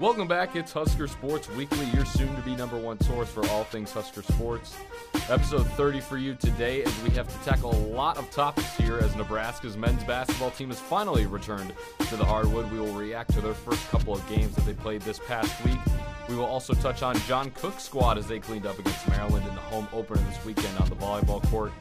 Welcome back. It's Husker Sports Weekly, your soon to be number one source for all things Husker Sports. Episode 30 for you today as we have to tackle a lot of topics here as Nebraska's men's basketball team has finally returned to the hardwood. We will react to their first couple of games that they played this past week. We will also touch on John Cook's squad as they cleaned up against Maryland in the home opener this weekend on the volleyball court.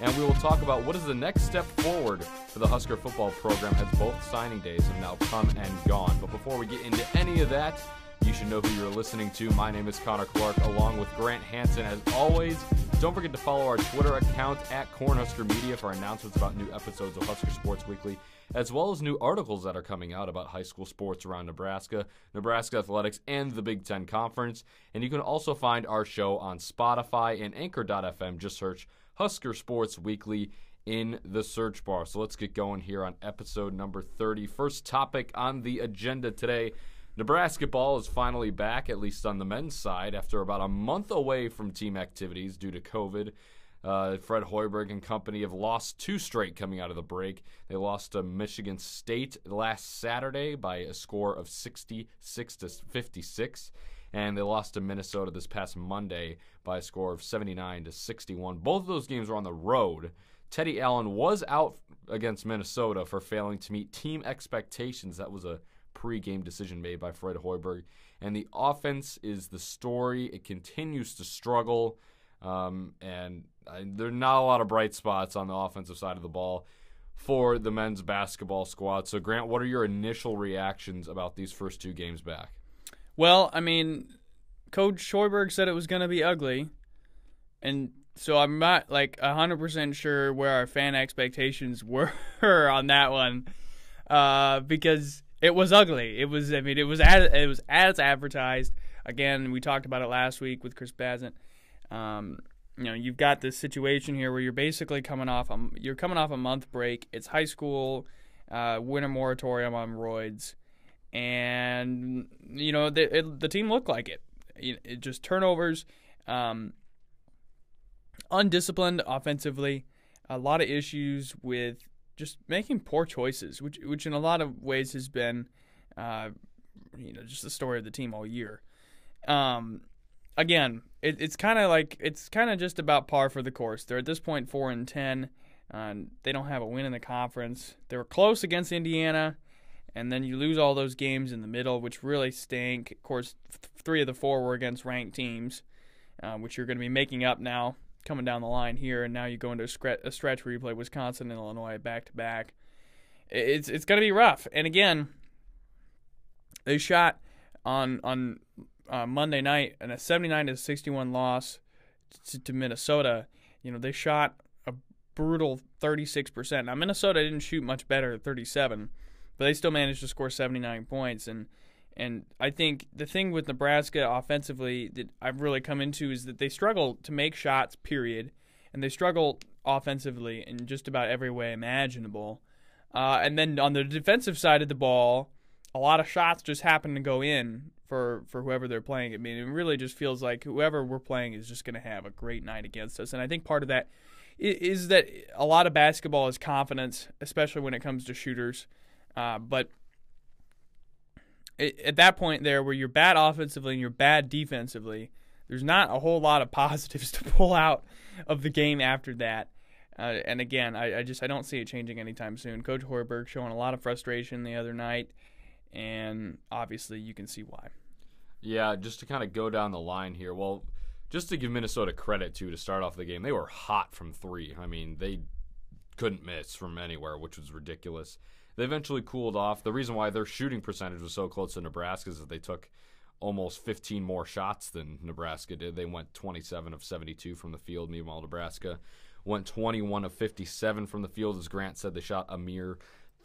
And we will talk about what is the next step forward for the Husker football program as both signing days have now come and gone. But before we get into any of that, you should know who you're listening to. My name is Connor Clark, along with Grant Hanson. As always, don't forget to follow our Twitter account at Cornhusker Media for announcements about new episodes of Husker Sports Weekly, as well as new articles that are coming out about high school sports around Nebraska, Nebraska athletics, and the Big Ten Conference. And you can also find our show on Spotify and Anchor.fm. Just search Husker Sports Weekly in the search bar. So let's get going here on episode number 30. First topic on the agenda today. Nebraska ball is finally back, at least on the men's side, after about a month away from team activities due to COVID. Uh, Fred Hoiberg and company have lost two straight coming out of the break. They lost to Michigan State last Saturday by a score of 66 to 56 and they lost to Minnesota this past Monday by a score of 79 to 61. Both of those games were on the road. Teddy Allen was out against Minnesota for failing to meet team expectations. That was a pre-game decision made by Fred Hoiberg. And the offense is the story. It continues to struggle, um, and uh, there are not a lot of bright spots on the offensive side of the ball for the men's basketball squad. So, Grant, what are your initial reactions about these first two games back? Well, I mean, Coach Hoiberg said it was going to be ugly, and so I'm not like hundred percent sure where our fan expectations were on that one, uh, because it was ugly. It was, I mean, it was as it was as advertised. Again, we talked about it last week with Chris Bazant. Um, you know, you've got this situation here where you're basically coming off a you're coming off a month break. It's high school, uh, winter moratorium on roids and you know the it, the team looked like it. it, it just turnovers, um, undisciplined offensively, a lot of issues with just making poor choices, which which in a lot of ways has been, uh, you know, just the story of the team all year. Um, again, it, it's kind of like it's kind of just about par for the course. They're at this point four and ten. Uh, they don't have a win in the conference. They were close against Indiana and then you lose all those games in the middle, which really stink. Of course, three of the four were against ranked teams, uh, which you're going to be making up now coming down the line here. And now you go into a, a stretch where you play Wisconsin and Illinois back to back. It's it's going to be rough. And again, they shot on on uh, Monday night and a 79 to 61 loss to, to Minnesota. You know they shot a brutal 36%. Now Minnesota didn't shoot much better at 37 but they still managed to score 79 points. And and I think the thing with Nebraska offensively that I've really come into is that they struggle to make shots, period, and they struggle offensively in just about every way imaginable. Uh, and then on the defensive side of the ball, a lot of shots just happen to go in for for whoever they're playing. I mean, it really just feels like whoever we're playing is just going to have a great night against us. And I think part of that is that a lot of basketball is confidence, especially when it comes to shooters. Uh, but at that point there, where you're bad offensively and you're bad defensively, there's not a whole lot of positives to pull out of the game after that. Uh, and again, I, I, just I don't see it changing anytime soon. Coach Hoiberg showing a lot of frustration the other night, and obviously you can see why. Yeah, just to kind of go down the line here. Well, just to give Minnesota credit too to start off the game, they were hot from three. I mean, they couldn't miss from anywhere, which was ridiculous. They eventually cooled off. The reason why their shooting percentage was so close to Nebraska is that they took almost 15 more shots than Nebraska did. They went 27 of 72 from the field. Meanwhile, Nebraska went 21 of 57 from the field. As Grant said, they shot a mere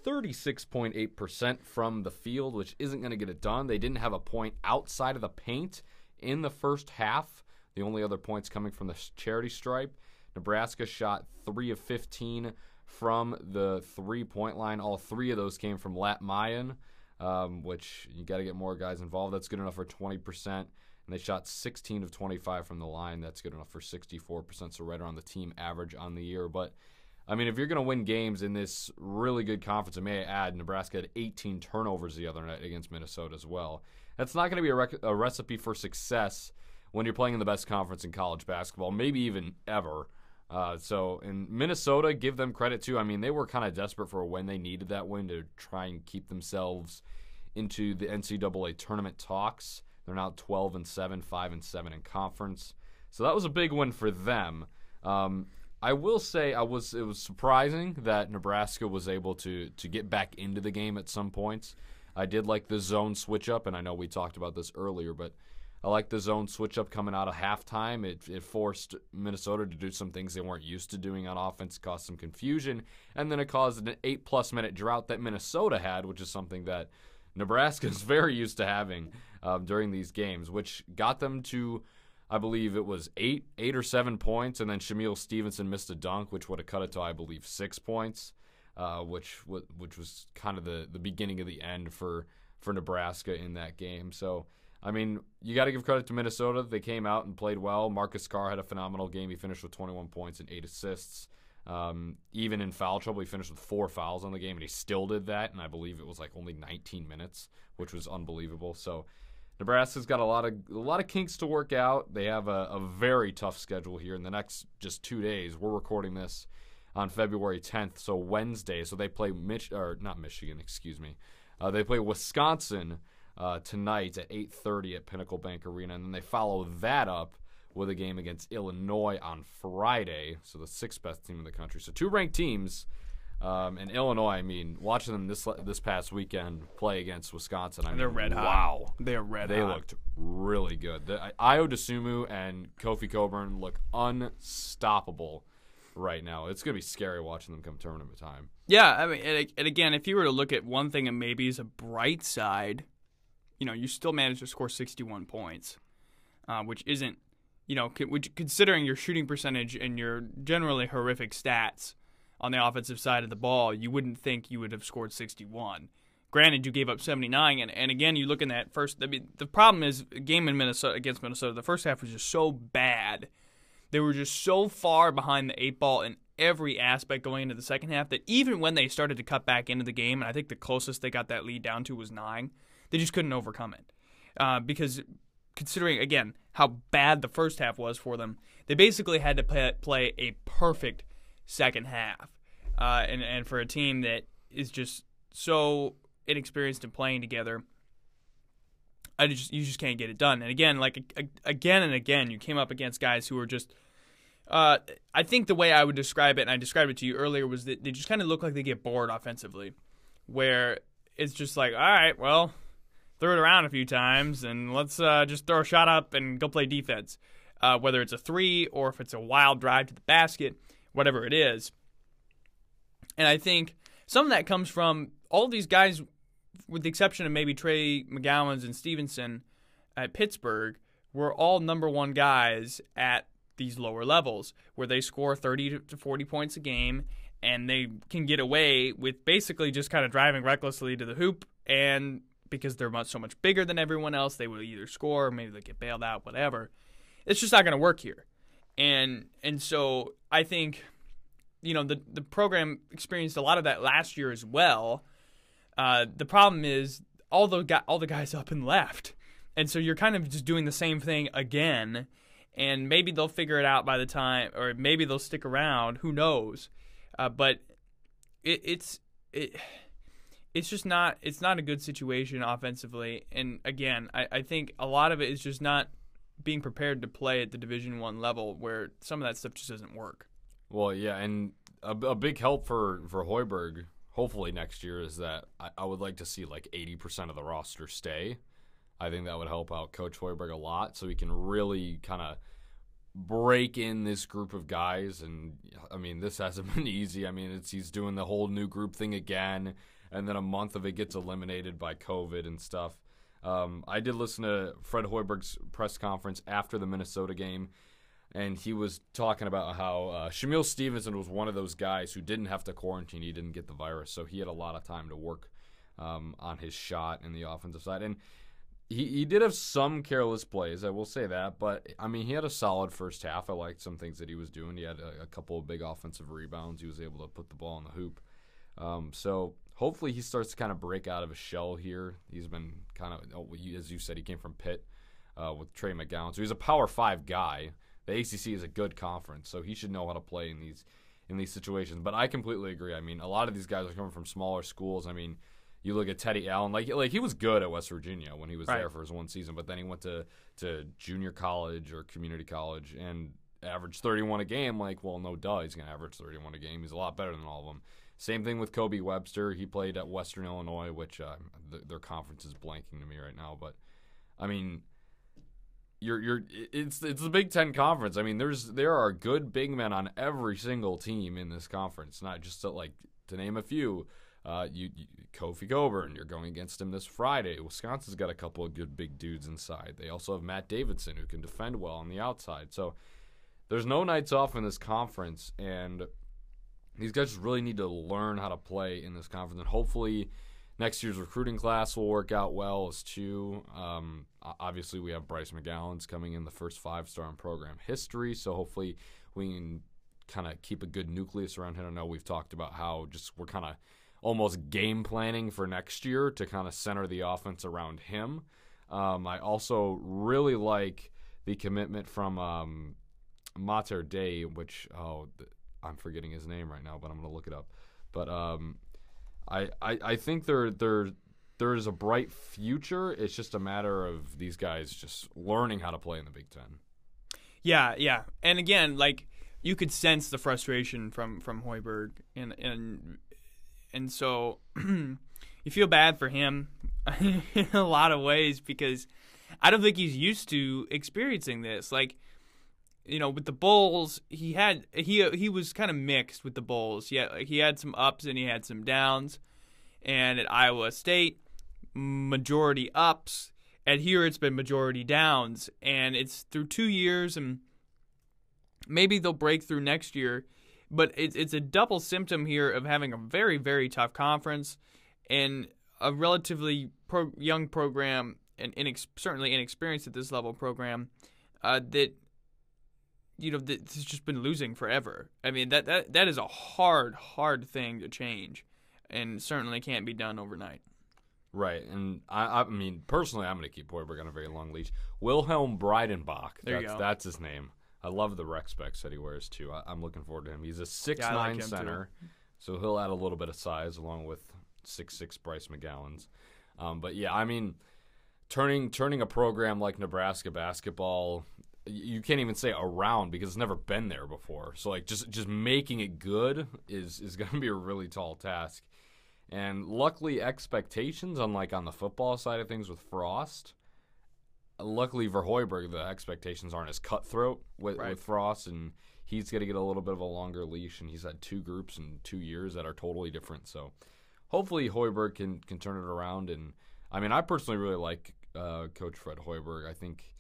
36.8% from the field, which isn't going to get it done. They didn't have a point outside of the paint in the first half. The only other points coming from the charity stripe. Nebraska shot 3 of 15 from the three point line. All three of those came from Lat Mayen, um, which you got to get more guys involved. That's good enough for 20%. And they shot 16 of 25 from the line. That's good enough for 64%, so right around the team average on the year. But I mean, if you're going to win games in this really good conference, and may I add, Nebraska had 18 turnovers the other night against Minnesota as well. That's not going to be a, rec- a recipe for success when you're playing in the best conference in college basketball, maybe even ever. Uh, so in Minnesota, give them credit too. I mean, they were kind of desperate for when they needed that win to try and keep themselves into the NCAA tournament talks. They're now 12 and 7, 5 and 7 in conference. So that was a big win for them. Um, I will say I was it was surprising that Nebraska was able to to get back into the game at some points. I did like the zone switch up, and I know we talked about this earlier, but I like the zone switch up coming out of halftime. It, it forced Minnesota to do some things they weren't used to doing on offense, caused some confusion, and then it caused an eight plus minute drought that Minnesota had, which is something that Nebraska is very used to having um, during these games, which got them to, I believe it was eight, eight or seven points, and then Shamiel Stevenson missed a dunk, which would have cut it to, I believe, six points, uh, which which was kind of the the beginning of the end for for Nebraska in that game. So I mean, you got to give credit to Minnesota. They came out and played well. Marcus Carr had a phenomenal game. He finished with 21 points and eight assists. Um, even in foul trouble, he finished with four fouls on the game, and he still did that. And I believe it was like only 19 minutes, which was unbelievable. So Nebraska's got a lot of a lot of kinks to work out. They have a, a very tough schedule here in the next just two days. We're recording this on February 10th, so Wednesday. So they play Mich or not Michigan, excuse me. Uh, they play Wisconsin uh, tonight at 8:30 at Pinnacle Bank Arena, and then they follow that up with a game against Illinois on Friday. So the sixth best team in the country. So two ranked teams. Um, and Illinois, I mean, watching them this this past weekend play against Wisconsin, I mean, They're red hot. wow, They're red they hot. looked really good. The, Ayo Dosunmu and Kofi Cockburn look unstoppable right now. It's gonna be scary watching them come tournament time. Yeah, I mean, and, and again, if you were to look at one thing and maybe as a bright side, you know, you still managed to score 61 points, uh, which isn't, you know, c- which, considering your shooting percentage and your generally horrific stats on the offensive side of the ball, you wouldn't think you would have scored 61. Granted, you gave up 79, and, and again, you look in that first. I mean, the problem is, game in Minnesota against Minnesota, the first half was just so bad. They were just so far behind the eight ball in every aspect going into the second half that even when they started to cut back into the game, and I think the closest they got that lead down to was nine, they just couldn't overcome it. Uh, because considering, again, how bad the first half was for them, they basically had to play, a perfect second half. Uh, and, and for a team that is just so inexperienced in playing together, I just you just can't get it done. And again, like again and again, you came up against guys who were just. Uh, I think the way I would describe it, and I described it to you earlier, was that they just kind of look like they get bored offensively, where it's just like, all right, well, throw it around a few times and let's uh, just throw a shot up and go play defense. Uh, whether it's a three or if it's a wild drive to the basket, whatever it is. And I think some of that comes from all these guys, with the exception of maybe Trey McGowens and Stevenson at Pittsburgh, were all number one guys at these lower levels where they score 30 to 40 points a game and they can get away with basically just kind of driving recklessly to the hoop and because they're much so much bigger than everyone else they will either score or maybe they get bailed out whatever. It's just not going to work here. And and so i think you know the the program experienced a lot of that last year as well. Uh, the problem is all the guy, all the guys up and left. And so you're kind of just doing the same thing again. And maybe they'll figure it out by the time or maybe they'll stick around. Who knows? Uh, but it, it's it, it's just not it's not a good situation offensively. And again, I, I think a lot of it is just not being prepared to play at the Division One level, where some of that stuff just doesn't work. Well, yeah, and a, a big help for for Hoiberg, hopefully next year, is that I, I would like to see like eighty percent of the roster stay. I think that would help out Coach Hoiberg a lot, so he can really kind of break in this group of guys. And I mean, this hasn't been easy. I mean, it's he's doing the whole new group thing again, and then a month of it gets eliminated by COVID and stuff. Um, I did listen to Fred Hoiberg's press conference after the Minnesota game, and he was talking about how uh, Shamiel Stevenson was one of those guys who didn't have to quarantine. He didn't get the virus, so he had a lot of time to work um, on his shot in the offensive side. And he, he did have some careless plays, I will say that. But, I mean, he had a solid first half. I liked some things that he was doing. He had a, a couple of big offensive rebounds. He was able to put the ball in the hoop. Um, so hopefully he starts to kind of break out of his shell here. He's been kind of, oh, as you said, he came from Pitt uh, with Trey McGowan, so he's a Power Five guy. The ACC is a good conference, so he should know how to play in these in these situations. But I completely agree. I mean, a lot of these guys are coming from smaller schools. I mean, you look at Teddy Allen, like like he was good at West Virginia when he was Right. there for his one season, but then he went to to junior college or community college and averaged 31 a game. Like, well, no duh, he's gonna average 31 a game. He's a lot better than all of them. Same thing with Kobe Webster. He played at Western Illinois, which uh, th- their conference is blanking to me right now. But I mean, you're you're it's it's the Big Ten conference. I mean, there's there are good big men on every single team in this conference. Not just to, like to name a few. Uh, you, you Kofi Cockburn, you're going against him this Friday. Wisconsin's got a couple of good big dudes inside. They also have Matt Davidson who can defend well on the outside. So there's no nights off in this conference, and these guys just really need to learn how to play in this conference. And hopefully, next year's recruiting class will work out well as too. Um, obviously, we have Bryce McGowens coming in the first five star in program history, so hopefully we can kind of keep a good nucleus around him. I know we've talked about how just we're kind of almost game planning for next year to kind of center the offense around him. Um, I also really like the commitment from um, Mater Dei, which oh I'm forgetting his name right now, but I'm gonna look it up. But um, I, I I think there there there is a bright future. It's just a matter of these guys just learning how to play in the Big Ten. Yeah, yeah. And again, like you could sense the frustration from from Hoiberg and and and so you feel bad for him in a lot of ways because I don't think he's used to experiencing this. Like you know, with the Bulls, he had he he was kind of mixed with the Bulls. Yeah, like he had some ups and he had some downs. And at Iowa State, majority ups. And here it's been majority downs, and it's through two years, and maybe they'll break through next year. But it's it's a double symptom here of having a very very tough conference, and a relatively pro- young program, and inex- certainly inexperienced at this level program, uh, that you know that has just been losing forever. I mean that that that is a hard hard thing to change, and certainly can't be done overnight. Right, and I, I mean personally, I'm going to keep Hoiberg on a very long leash. Wilhelm Breidenbach, There you that's, go. that's his name. I love the rec specs that he wears too. I, I'm looking forward to him. He's a six Yeah, I like nine too. center, so he'll add a little bit of size along with six six Bryce McGowens. Um, but yeah, I mean, turning turning a program like Nebraska basketball, you can't even say around because it's never been there before. So like just just making it good is is going to be a really tall task. And luckily, expectations, unlike on the football side of things with Frost, luckily for Hoiberg, the expectations aren't as cutthroat with, Right. with Frost, and he's going to get a little bit of a longer leash. And he's had two groups in two years that are totally different. So hopefully, Hoiberg can can turn it around. And I mean, I personally really like uh, Coach Fred Hoiberg. I think.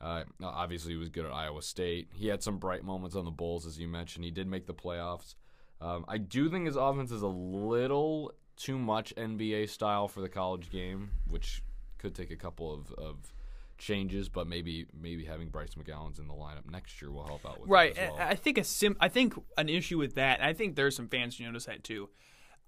Uh, obviously, he was good at Iowa State. He had some bright moments on the Bulls, as you mentioned. He did make the playoffs. Um, I do think his offense is a little too much NBA style for the college game, which could take a couple of, of changes. But maybe maybe having Bryce McGowens in the lineup next year will help out with Right. well. I I think a sim. I think an issue with that. I think there's some fans who notice that too.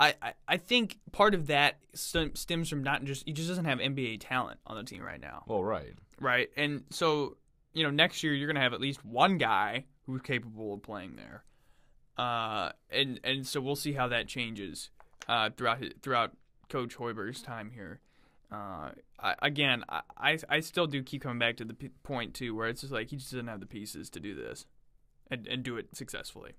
I, I, I think part of that stems from not just he just doesn't have NBA talent on the team right now, well, right. right? And so you know next year you're gonna have at least one guy who's capable of playing there, uh, and and so we'll see how that changes uh, throughout throughout Coach Hoiberg's time here. Uh, I, again, I, I I still do keep coming back to the p- point too, where it's just like he just doesn't have the pieces to do this, and and do it successfully.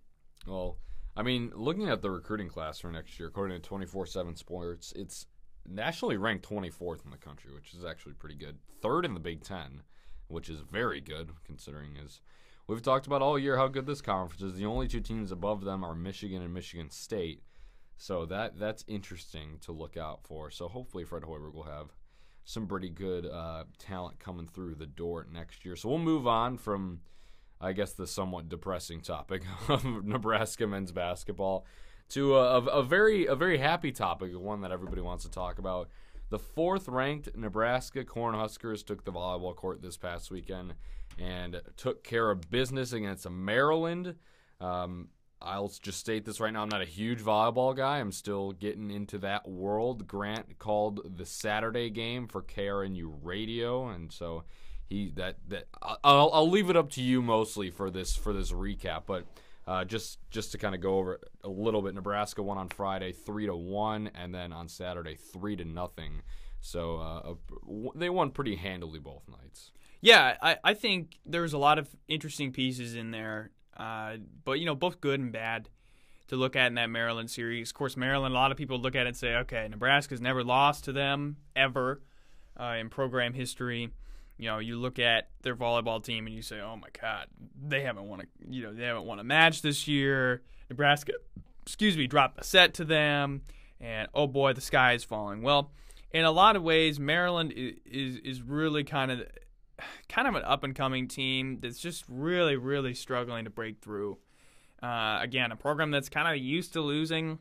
Well, I mean, looking at the recruiting class for next year, according to 24 7 Sports, it's nationally ranked 24th in the country, which is actually pretty good. Third in the Big Ten, which is very good considering as we've talked about all year how good this conference is. The only two teams above them are Michigan and Michigan State. So that that's interesting to look out for. So hopefully Fred Hoiberg will have some pretty good uh, talent coming through the door next year. So we'll move on from, I guess, the somewhat depressing topic of Nebraska men's basketball to a, a very a very happy topic, one that everybody wants to talk about. The fourth ranked Nebraska Cornhuskers took the volleyball court this past weekend and took care of business against Maryland. Um, I'll just state this right now. I'm not a huge volleyball guy. I'm still getting into that world. Grant called the Saturday game for KRNU Radio, and so he that that I'll, I'll leave it up to you mostly for this for this recap. But uh, just just to kind of go over a little bit, Nebraska won on Friday three to one, and then on Saturday three to nothing. So uh, they won pretty handily both nights. Yeah, I, I think there's a lot of interesting pieces in there, uh, but you know both good and bad to look at in that Maryland series. Of course, Maryland. A lot of people look at it and say, okay, Nebraska's never lost to them ever uh, in program history. You know, you look at their volleyball team and you say, oh my God, they haven't won a you know they haven't won a match this year. Nebraska, excuse me, dropped a set to them, and oh boy, the sky is falling. Well, in a lot of ways, Maryland is is, really kind of kind of an up and coming team that's just really, really struggling to break through. Uh, again, a program that's kind of used to losing.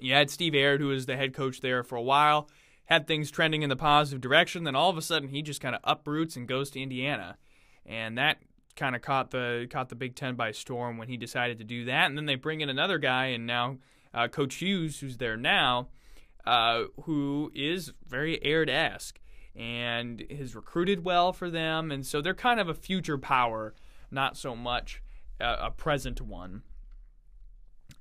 You had Steve Aird, who was the head coach there for a while, had things trending in the positive direction. Then all of a sudden, he just kind of uproots and goes to Indiana, and that kind of caught the caught the Big Ten by storm when he decided to do that. And then they bring in another guy, and now uh, Coach Hughes, who's there now, uh, who is very Aird-esque and has recruited well for them, and so they're kind of a future power, not so much a, a present one.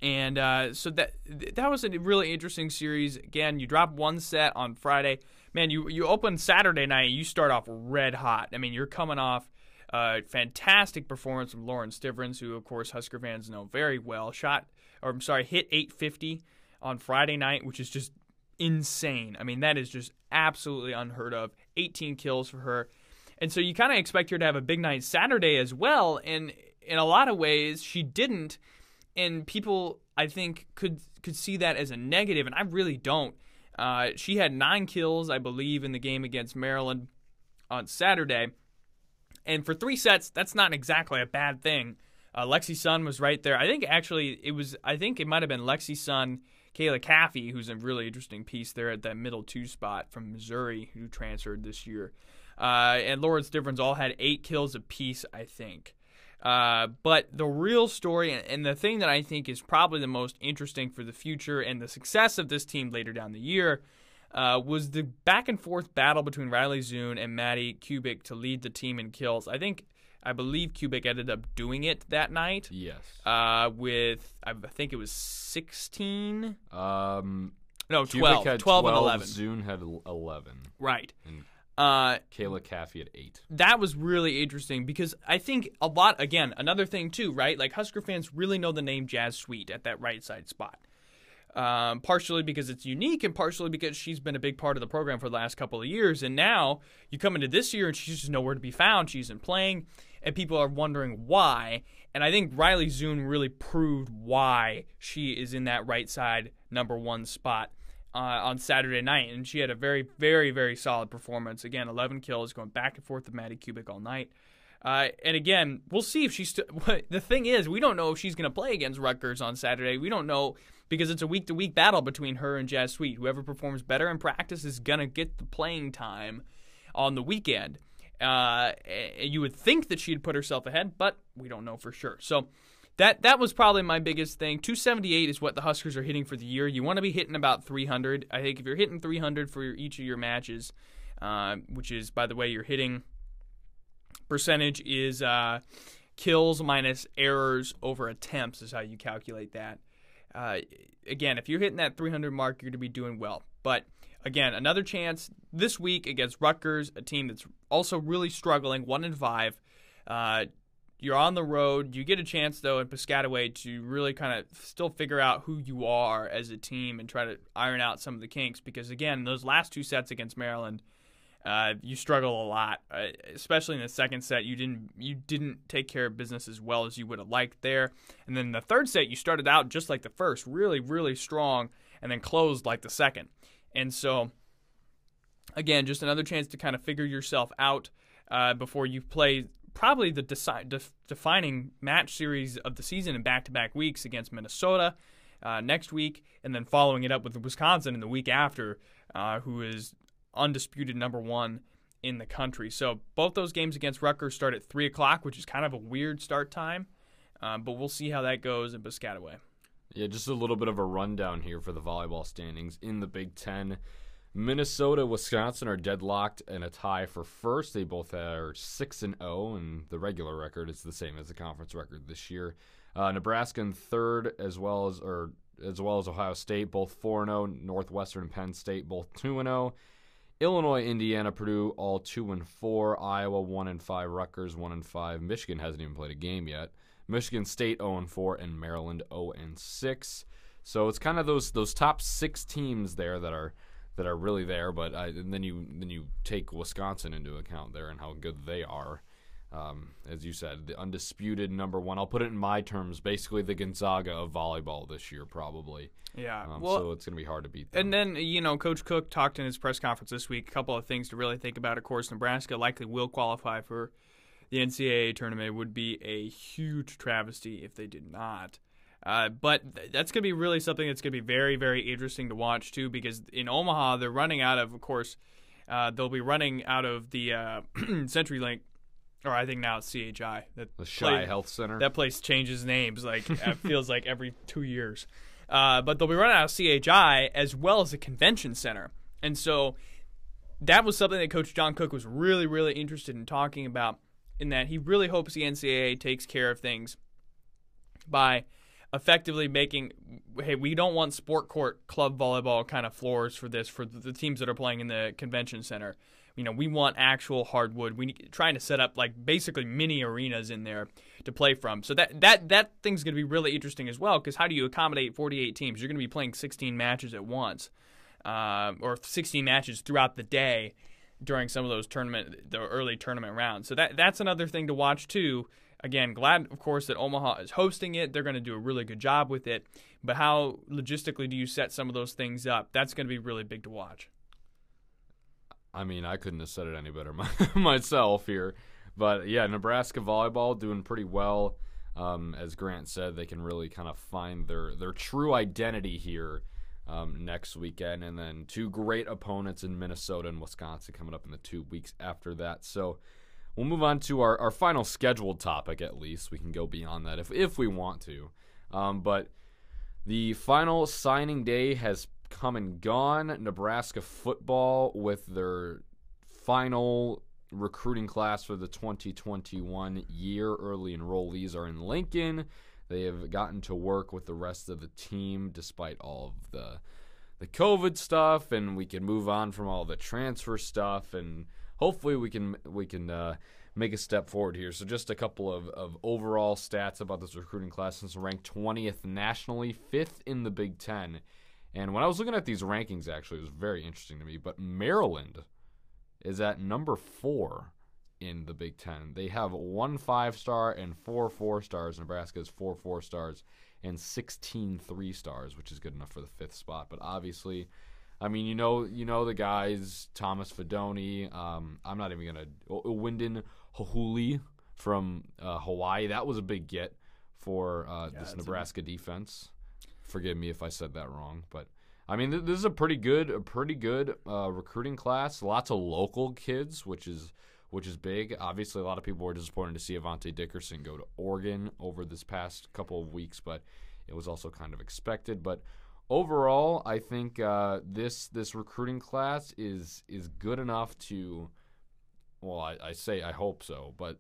And uh, so that that was a really interesting series. Again, you drop one set on Friday. Man, you you open Saturday night, you start off red hot. I mean, you're coming off a fantastic performance from Lauren Stivrins, who of course Husker fans know very well. Shot, or I'm sorry, hit 850 on Friday night, which is just insane. I mean, that is just absolutely unheard of. 18 kills for her. And so you kind of expect her to have a big night Saturday as well. And in a lot of ways, she didn't. And people, I think, could could see that as a negative, and I really don't. Uh, she had nine kills, I believe, in the game against Maryland on Saturday. And for three sets, that's not exactly a bad thing. Uh, Lexi Sun was right there. I think actually it was. I think it might have been Lexi Sun Kayla Caffey, who's a really interesting piece there at that middle two spot from Missouri, who transferred this year. Uh, and Lawrence Stivrins all had eight kills apiece, I think. Uh, but the real story, and the thing that I think is probably the most interesting for the future and the success of this team later down the year, uh, was the back and forth battle between Riley Zuhn and Madi Kubik to lead the team in kills. I think I believe Kubik ended up doing it that night. Yes. Uh, with I think it was 16. Um, no, 12. 12, 12, and 11. Zuhn had 11. Right. And uh, Kayla Caffey at 8. That was really interesting because I think a lot, again, another thing too, right? Like Husker fans really know the name Jazz Sweet at that right side spot. Um, partially because it's unique and partially because she's been a big part of the program for the last couple of years. And now you come into this year and she's just nowhere to be found. She isn't playing and people are wondering why. And I think Riley Zuhn really proved why she is in that right side number one spot uh, on Saturday night. And she had a very, very, very solid performance. Again, 11 kills, going back and forth with Madi Kubik all night. Uh, and again, we'll see if she's. St- the thing is, we don't know if she's going to play against Rutgers on Saturday. We don't know because it's a week to week battle between her and Jazz Sweet. Whoever performs better in practice is going to get the playing time on the weekend. Uh, you would think that she'd put herself ahead, but we don't know for sure. So that that was probably my biggest thing. 278 is what the Huskers are hitting for the year. You want to be hitting about 300. I think if you're hitting 300 for each of your matches, uh, which is by the way, your hitting percentage is uh, kills minus errors over attempts is how you calculate that. Uh, again, if you're hitting that 300 mark, you're going to be doing well. But Again, another chance this week against Rutgers, a team that's also really struggling, one in five. Uh, you're on the road. You get a chance though in Piscataway to really kind of still figure out who you are as a team and try to iron out some of the kinks. Because again, those last two sets against Maryland, uh, you struggle a lot, uh, especially in the second set. You didn't you didn't take care of business as well as you would have liked there. And then the third set, you started out just like the first, really really strong, and then closed like the second. And so, again, just another chance to kind of figure yourself out uh, before you play probably the deci- def- defining match series of the season in back to back weeks against Minnesota uh, next week, and then following it up with Wisconsin in the week after, uh, who is undisputed number one in the country. So both those games against Rutgers start at 3 o'clock, which is kind of a weird start time. Um, but we'll see how that goes in Piscataway. Yeah, just a little bit of a rundown here for the volleyball standings in the Big Ten. Minnesota, Wisconsin are deadlocked in a tie for first. They both are six and zero, and the regular record is the same as the conference record this year. Uh, Nebraska in third, as well as or as well as Ohio State, both four and zero. Northwestern and Penn State, both two and zero. Illinois, Indiana, Purdue, all two and four. Iowa one and five. Rutgers one and five. Michigan hasn't even played a game yet. Michigan State 0 and 4 and Maryland 0 and 6. So it's kind of those those top 6 teams there that are that are really there, but I, then you then you take Wisconsin into account there and how good they are. Um, as you said, the undisputed number one. I'll put it in my terms, basically the Gonzaga of volleyball this year, probably. Yeah. Um, well, so it's going to be hard to beat them. And then, you know, Coach Cook talked in his press conference this week a couple of things to really think about. Of course, Nebraska likely will qualify for the NCAA tournament would be a huge travesty if they did not. Uh, but th- that's going to be really something that's going to be very, very interesting to watch too, because in Omaha they're running out of, of course, uh, they'll be running out of the uh, CenturyLink, or I think now it's CHI. That the CHI Health Center. That place changes names like it feels like every two years. Uh, but they'll be running out of CHI as well as the convention center, and so that was something that Coach John Cook was really, really interested in talking about in that he really hopes the NCAA takes care of things by effectively making hey we don't want sport court club volleyball kind of floors for this for the teams that are playing in the convention center you know we want actual hardwood we trying to set up like basically mini arenas in there to play from so that that that thing's going to be really interesting as well because how do you accommodate 48 teams you're going to be playing 16 matches at once uh, or 16 matches throughout the day during some of those tournament, the early tournament rounds. So that that's another thing to watch too. Again, glad of course that Omaha is hosting it. They're going to do a really good job with it. But how logistically do you set some of those things up? That's going to be really big to watch. I mean, I couldn't have said it any better myself here. But yeah, Nebraska volleyball doing pretty well. Um, as Grant said, they can really kind of find their their true identity here um, next weekend, and then two great opponents in Minnesota and Wisconsin coming up in the two weeks after that. So we'll move on to our, our final scheduled topic. At least we can go beyond that if if we want to. Um, but the final signing day has come and gone. Nebraska football with their final recruiting class for the 2021 year. Early enrollees are in Lincoln. They have gotten to work with the rest of the team despite all of the the COVID stuff, and we can move on from all the transfer stuff, and hopefully we can we can uh, make a step forward here. So just a couple of, of overall stats about this recruiting class. Since ranked 20th nationally, fifth in the Big Ten, and when I was looking at these rankings, actually, it was very interesting to me. But Maryland is at number four in the Big Ten. They have one five star and four four stars. Nebraska has four four stars and 16 three stars, which is good enough for the fifth spot. But obviously, I mean, you know, you know the guys, Thomas Fidone. Um, I'm not even gonna Wynden Ho'ohuli from uh, Hawaii. That was a big get for uh, yeah, this Nebraska a- defense. Forgive me if I said that wrong, but I mean, th- this is a pretty good, a pretty good uh, recruiting class. Lots of local kids, which is which is big. Obviously, a lot of people were disappointed to see Avante Dickerson go to Oregon over this past couple of weeks, but it was also kind of expected. But overall, I think uh, this this recruiting class is is good enough to. Well, I, I say I hope so, but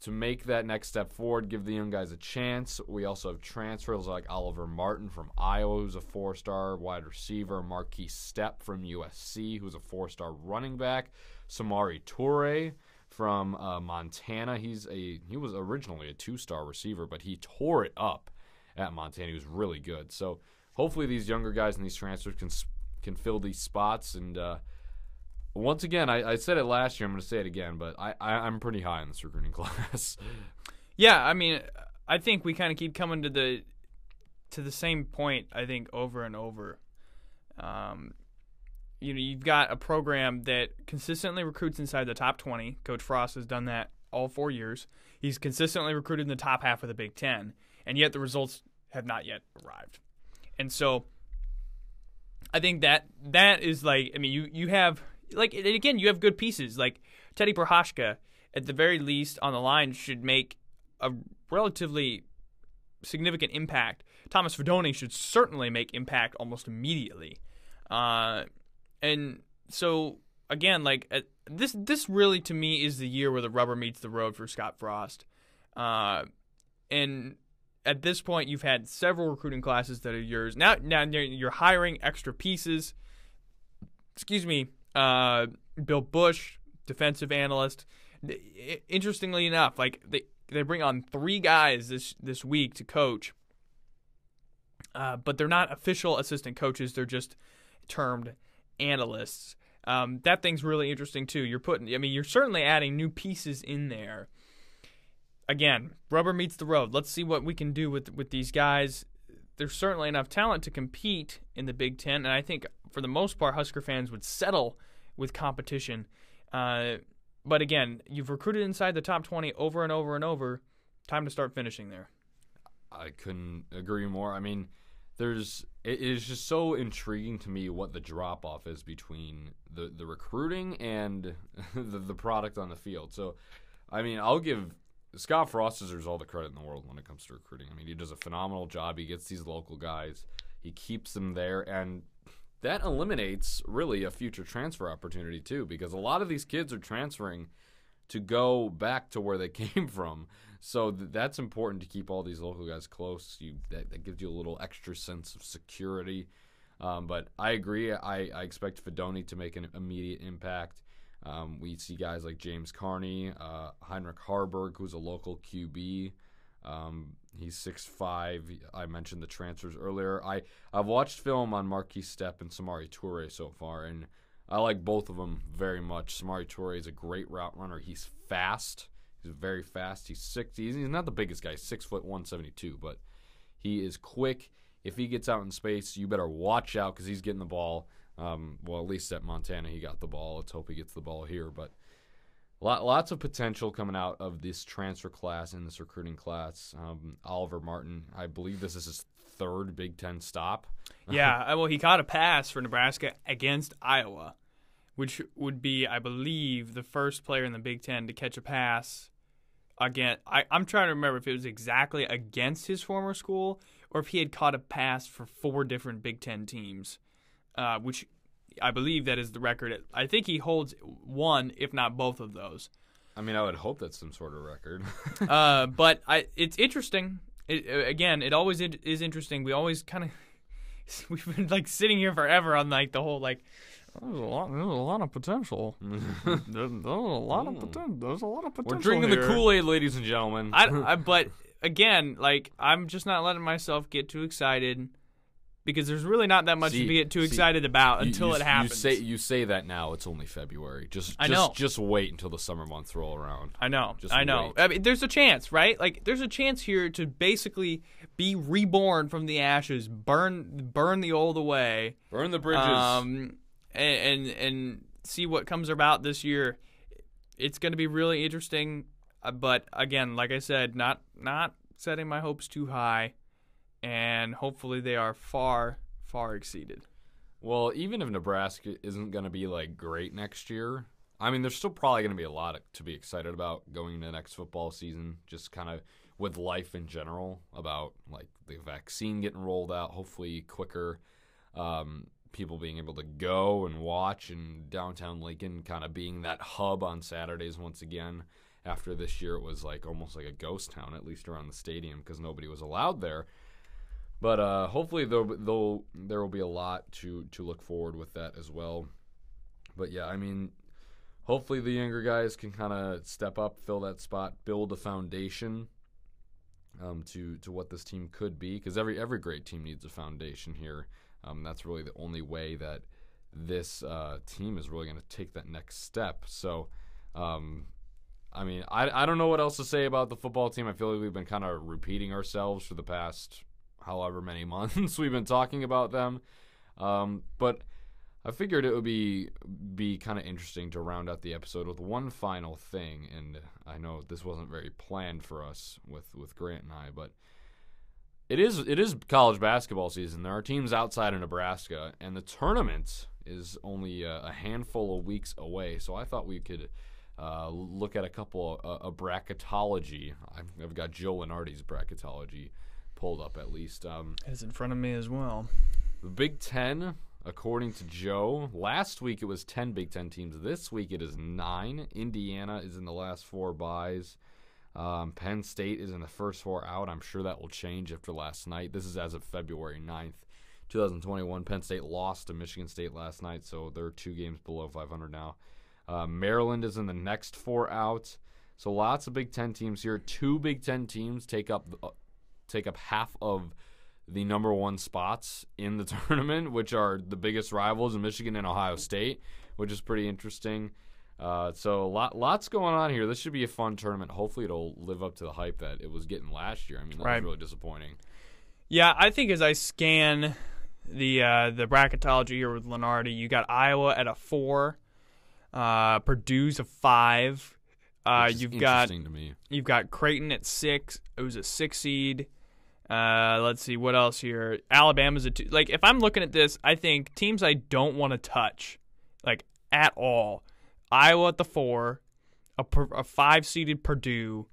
to make that next step forward, give the young guys a chance. We also have transfers like Oliver Martin from Iowa, who's a four star wide receiver, Markese Stepp from USC, who's a four star running back, Samari Toure from uh, Montana. He's a he was originally a two star receiver, but he tore it up at Montana. He was really good. So hopefully these younger guys and these transfers can can fill these spots and. Uh, once again, I, I, said it last year. I'm going to say it again, but I, I am pretty high in this recruiting class. yeah, I mean, I think we kind of keep coming to the to the same point. I think over and over. Um, you know, you've got a program that consistently recruits inside the top 20. Coach Frost has done that all four years. He's consistently recruited in the top half of the Big Ten, and yet the results have not yet arrived. And so, I think that that is like, I mean, you you have like and again, you have good pieces like Teddy Prochazka. At the very least, on the line, should make a relatively significant impact. Thomas Fidone should certainly make impact almost immediately. Uh, and so again, like uh, this, this really to me is the year where the rubber meets the road for Scott Frost. Uh, and at this point, you've had several recruiting classes that are yours. Now, now you're hiring extra pieces. Excuse me, uh, Bill Bush, defensive analyst. Interestingly enough, like they they bring on three guys this this week to coach, uh, but they're not official assistant coaches. They're just termed analysts. Um, that thing's really interesting too. You're putting, I mean, you're certainly adding new pieces in there. Again, rubber meets the road. Let's see what we can do with with these guys. There's certainly enough talent to compete in the Big Ten, and I think for the most part, Husker fans would settle with competition. Uh, but again, you've recruited inside the top 20 over and over and over. Time to start finishing there. I couldn't agree more. I mean, there's it is just so intriguing to me what the drop off is between the the recruiting and the, the product on the field. So, I mean, I'll give Scott Frost deserves all the credit in the world when it comes to recruiting. I mean, he does a phenomenal job. He gets these local guys, he keeps them there, and that eliminates really a future transfer opportunity too, because a lot of these kids are transferring to go back to where they came from. So th- that's important to keep all these local guys close. You that, that gives you a little extra sense of security. Um, but I agree. I, I expect Fidone to make an immediate impact. Um, we see guys like James Carney, uh, Heinrich Haarberg, who's a local QB. Um, he's six five. I mentioned the transfers earlier. I I've watched film on Markese Stepp and Samari Toure so far, and I like both of them very much. Samari Toure is a great route runner. He's fast. He's very fast. He's six. He's, he's not the biggest guy. six foot one seventy two, but he is quick. If he gets out in space, you better watch out because he's getting the ball. Um, well, at least at Montana, he got the ball. Let's hope he gets the ball here. But lot, lots of potential coming out of this transfer class and this recruiting class. Um, Oliver Martin, I believe this is his third Big Ten stop. yeah, uh, well, he caught a pass for Nebraska against Iowa, which would be, I believe, the first player in the Big Ten to catch a pass. Again, I, I'm trying to remember if it was exactly against his former school or if he had caught a pass for four different Big Ten teams, uh, which I believe that is the record. I think he holds one, if not both of those. I mean, I would hope that's some sort of record. uh, but I, it's interesting. It, again, it always is interesting. We always kind of we've been like sitting here forever on like the whole like there's a lot. There's a lot of potential. there's, there's, a lot of potential. There's a lot of potential. We're drinking here. the Kool Aid, ladies and gentlemen. I, I, but again, like I'm just not letting myself get too excited because there's really not that much see, to get too see, excited about until you, it happens. You say you say that now. It's only February. Just, I know. Just wait until the summer months roll around. I know. Just I know. I mean, there's a chance, right? Like, there's a chance here to basically be reborn from the ashes, burn, burn the old away, burn the bridges, um, and and, and see what comes about this year. It's going to be really interesting, uh, but again, like I said, not not setting my hopes too high, and hopefully they are far far exceeded. Well, even if Nebraska isn't going to be like great next year, I mean, there's still probably going to be a lot to be excited about going into the next football season. Just kind of with life in general, about like the vaccine getting rolled out, hopefully quicker. Um, people being able to go and watch, and downtown Lincoln kind of being that hub on Saturdays once again. After this year, it was like almost like a ghost town, at least around the stadium, because nobody was allowed there. But uh, hopefully, though, there will be a lot to to look forward with that as well. But yeah, I mean, hopefully the younger guys can kind of step up, fill that spot, build a foundation um, to to what this team could be. Because every every great team needs a foundation here. Um, that's really the only way that this uh, team is really going to take that next step. So. Um, I mean, I, I don't know what else to say about the football team. I feel like we've been kind of repeating ourselves for the past however many months we've been talking about them. Um, but I figured it would be be kind of interesting to round out the episode with one final thing, and I know this wasn't very planned for us with with Grant and I, but it is it is college basketball season. There are teams outside of Nebraska, and the tournament is only a, a handful of weeks away. So I thought we could. Uh, look at a couple of uh, bracketology. I've, I've got Joe Lunardi's bracketology pulled up at least. Um, It's in front of me as well. the Big Ten, according to Joe, last week it was 10 Big Ten teams. This week it is nine. Indiana is in the last four buys. Um, Penn State is in the first four out. I'm sure that will change after last night. This is as of February 9th, 2021. Penn State lost to Michigan State last night, so they're two games below 500 now. Uh, Maryland is in the next four out. So lots of Big Ten teams here. Two Big Ten teams take up uh, take up half of the number one spots in the tournament, which are the biggest rivals in Michigan and Ohio State, which is pretty interesting. Uh, so a lot, lots going on here. This should be a fun tournament. Hopefully, it'll live up to the hype that it was getting last year. I mean, that Right. was really disappointing. Yeah, I think as I scan the uh, the bracketology here with Lunardi, you got Iowa at a four, uh, Purdue's a five. Uh, you've got to me. you've got Creighton at six. It was a six seed. Uh, let's see what else here. Alabama's a two. Like if I'm looking at this, I think teams I don't want to touch, like at all. Iowa at the four, a, a five seeded Purdue,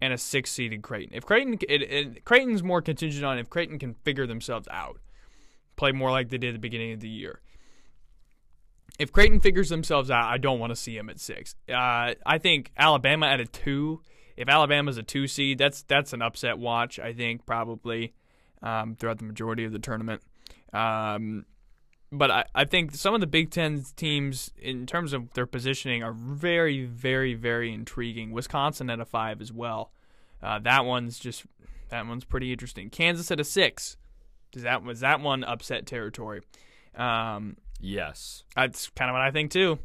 and a six seeded Creighton. If Creighton, it, it, Creighton's more contingent on if Creighton can figure themselves out, play more like they did at the beginning of the year. If Creighton figures themselves out, I don't want to see them at six. Uh, I think Alabama at a two. If Alabama's a two seed, that's that's an upset watch. I think probably um, throughout the majority of the tournament. Um, but I, I think some of the Big Ten teams, in terms of their positioning, are very, very, very intriguing. Wisconsin at a five as well. Uh, that one's just that one's pretty interesting. Kansas at a six. Does that was that one upset territory? Um, Yes, that's kind of what I think too.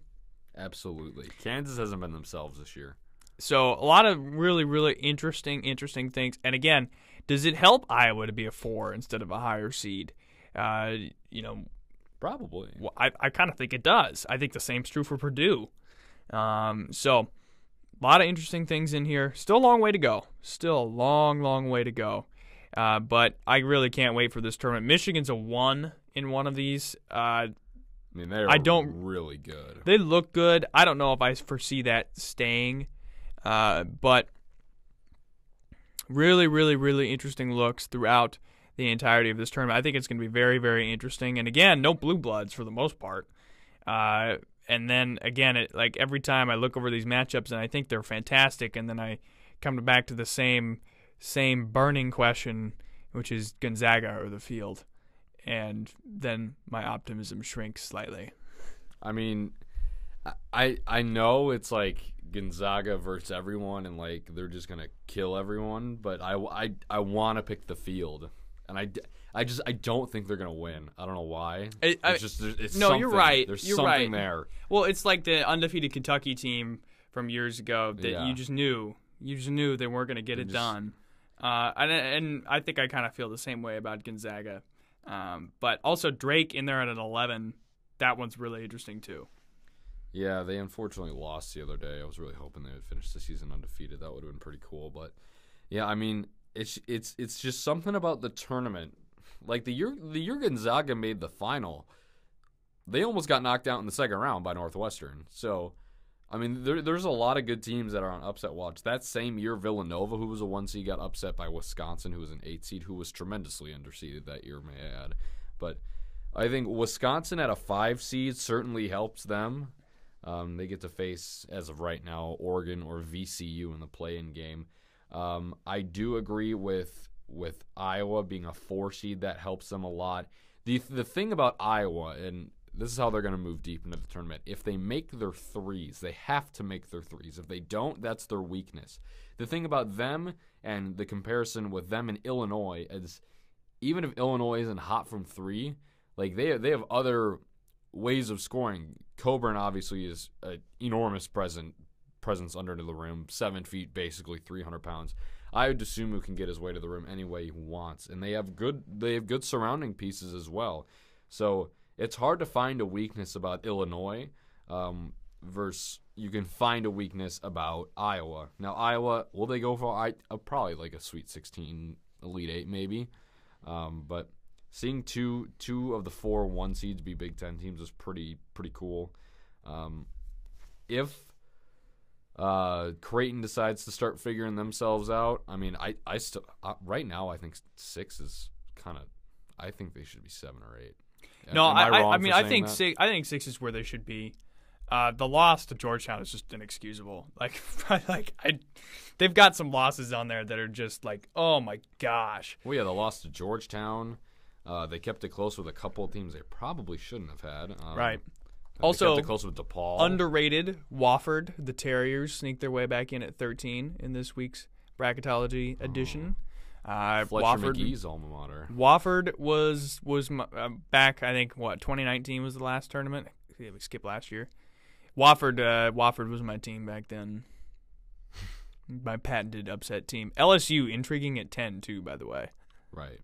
absolutely. Kansas hasn't been themselves this year. So a lot of really, really interesting, interesting things. And again, does it help Iowa to be a four instead of a higher seed? Uh, you know, Probably. Well, I, I kind of think it does. I think the same's true for Purdue. Um, so, a lot of interesting things in here. Still a long way to go. Still a long, long way to go. Uh, but I really can't wait for this tournament. Michigan's a one in one of these. Uh, I mean, they're I don't- really good. they look good. I don't know if I foresee that staying, uh, but really, really, really interesting looks throughout the entirety of this tournament. I think it's going to be very, very interesting. And again, no blue bloods for the most part. Uh, and then again, it, like every time I look over these matchups and I think they're fantastic, and then I come back to the same same burning question, which is Gonzaga or the field, and then my optimism shrinks slightly. I mean, I I know it's like Gonzaga versus everyone, and like they're just gonna kill everyone. But I I, I want to pick the field, and I, d- I just I don't think they're gonna win. I don't know why. I- I- it's just it's No, you're right. There's You're something right. there. Well, it's like the undefeated Kentucky team from years ago that Yeah. you just knew, you just knew they weren't to get it just- done. Uh, and and I think I kind of feel the same way about Gonzaga. Um, but also Drake in there at an 11, that one's really interesting too. Yeah, they unfortunately lost the other day. I was really hoping they would finish the season undefeated. That would have been pretty cool. But yeah, I mean, it's it's it's just something about the tournament. Like the year the year Gonzaga made the final, they almost got knocked out in the second round by Northwestern. So, I mean, there, there's a lot of good teams that are on upset watch. That same year, Villanova, who was a one seed, got upset by Wisconsin, who was an eight seed, who was tremendously underseeded that year, may I add. But I think Wisconsin at a five seed certainly helps them. Um, they get to face, as of right now, Oregon or VCU in the play-in game. Um, I do agree with with Iowa being a four seed. That helps them a lot. the The thing about Iowa, and this is how they're going to move deep into the tournament. If they make their threes, they have to make their threes. If they don't, that's their weakness. The thing about them and the comparison with them in Illinois is, even if Illinois isn't hot from three, like they they have other ways of scoring. Cockburn obviously is an enormous present presence under the rim, seven feet, basically three hundred pounds. I would assume who can get his way to the rim any way he wants, and they have good they have good surrounding pieces as well. So it's hard to find a weakness about Illinois. Um, versus you can find a weakness about Iowa. Now Iowa, will they go for I uh, probably like a Sweet 16, Elite Eight maybe, um, but seeing two two of the four one seeds be Big Ten teams is pretty pretty cool. Um, if Uh, Creighton decides to start figuring themselves out. I mean, I I still uh, right now I think six is kind of. I think they should be seven or eight. No, Am I, I, I mean, I think that? six. I think six is where they should be. Uh, the loss to Georgetown is just inexcusable. Like, like I, they've got some losses on there that are just like, oh my gosh. Well, yeah, the loss to Georgetown. Uh, they kept it close with a couple of teams they probably shouldn't have had. Um, Right. Also, kept it close with DePaul. Underrated Wofford, the Terriers sneak their way back in at 13 in this week's bracketology edition. Uh, Fletcher Wofford, Magee's alma mater. Wofford was was uh, back. I think what 2019 was the last tournament. Yeah, we skipped last year. Wofford uh, Wofford was my team back then. my patented upset team. LSU intriguing at 10 too. By the way, Right.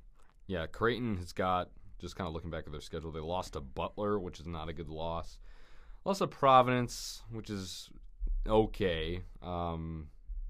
Yeah, Creighton has got just kind of looking back at their schedule. They lost to Butler, which is not a good loss. Lost to Providence, which is okay. Um,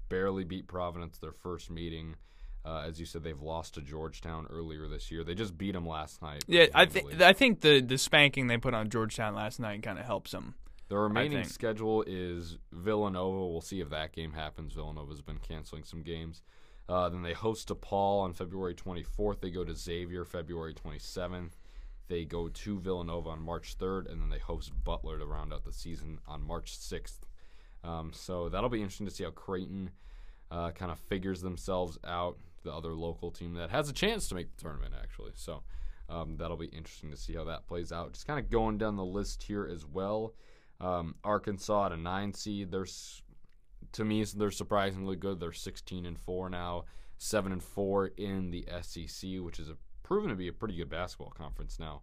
barely beat Providence their first meeting. Uh, as you said, they've lost to Georgetown earlier this year. They just beat them last night. yeah, I think I think the the spanking they put on Georgetown last night kind of helps them. The remaining schedule is Villanova. We'll see if that game happens. Villanova's been canceling some games. Uh, then they host DePaul on February 24th. They go to Xavier February 27th. They go to Villanova on March 3rd, and then they host Butler to round out the season on March 6th. Um, so that'll be interesting to see how Creighton uh, kind of figures themselves out. The other local team that has a chance to make the tournament, actually. So um, that'll be interesting to see how that plays out. Just kind of going down the list here as well. Um, Arkansas at a nine seed. They're to me they're surprisingly good. They're 16 and four now, seven and four in the SEC, which is a, proven to be a pretty good basketball conference now.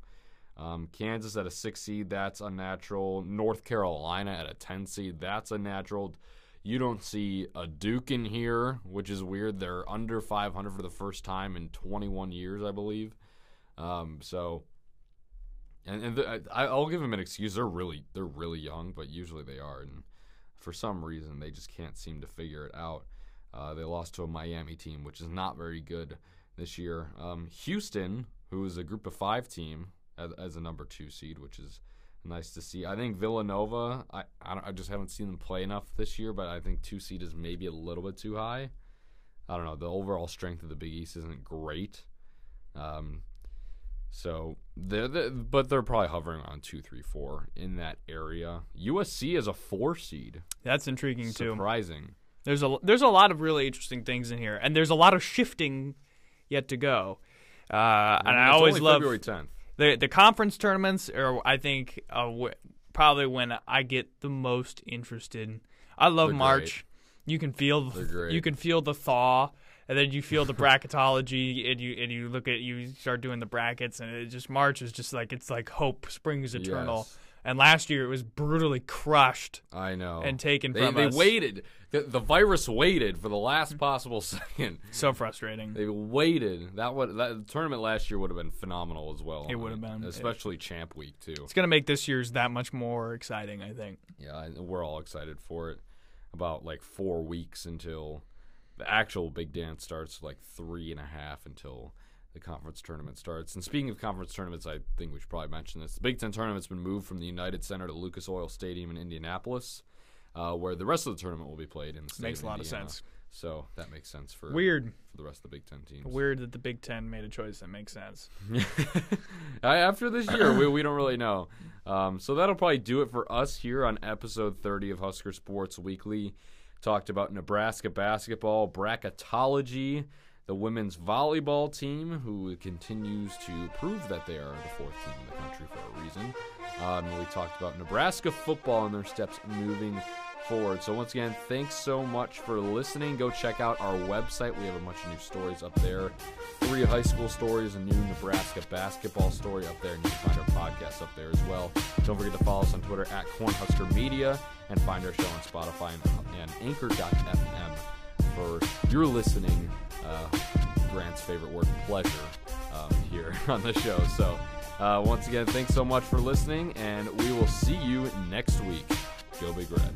Um, Kansas at a six seed, that's unnatural. North Carolina at a 10 seed, that's unnatural. You don't see a Duke in here, which is weird. They're under 500 for the first time in 21 years, I believe. Um, so, and, and the, I, I'll give them an excuse. They're really they're really young, but usually they are, and for some reason they just can't seem to figure it out. Uh, they lost to a Miami team, which is not very good this year. Um, Houston, who is a Group of Five team, as, as a number two seed, which is nice to see. I think Villanova. I I, I just haven't seen them play enough this year, but I think two seed is maybe a little bit too high. I don't know. The overall strength of the Big East isn't great. Um, so they're, they but they're probably hovering around two, three, four in that area. USC is a four seed. That's intriguing too. Surprising. There's a there's a lot of really interesting things in here, and there's a lot of shifting yet to go. Uh, and I always love February 10th. the the conference tournaments are I think uh, w- probably when I get the most interested. I love They're March. You can feel the, you can feel the thaw, and then you feel the bracketology, and you and you look at you start doing the brackets, and it just March is just like it's like hope springs eternal. Yes. And last year it was brutally crushed I know. and taken they, from they us. They waited. The, the virus waited for the last possible second. So frustrating. They waited. That would that the tournament last year would have been phenomenal as well. It would have been. especially Champ Week too. It's gonna make this year's that much more exciting, I think. Yeah, we're all excited for it. About like four weeks until the actual big dance starts. Like three and a half until the conference tournament starts. And speaking of conference tournaments, I think we should probably mention this. The Big Ten tournament's been moved from the United Center to Lucas Oil Stadium in Indianapolis, uh, where the rest of the tournament will be played in the state Makes of a lot of sense. So that makes sense for Weird, for the rest of the Big Ten teams. weird that the Big Ten made a choice that makes sense. After this year, we, we don't really know. Um, so that'll probably do it for us here on episode 30 of Husker Sports Weekly. Talked about Nebraska basketball, bracketology, the women's volleyball team, who continues to prove that they are the fourth team in the country for a reason. Um, we talked about Nebraska football and their steps moving forward. So once again, thanks so much for listening. Go check out our website. We have a bunch of new stories up there. Three high school stories, a new Nebraska basketball story up there, and you can find our podcast up there as well. Don't forget to follow us on Twitter at Cornhusker Media and find our show on Spotify and, Anchor.fm for your listening. Uh, Grant's favorite word, pleasure, um, here on the show. So, uh, once again, thanks so much for listening, and we will see you next week. Go Big Red.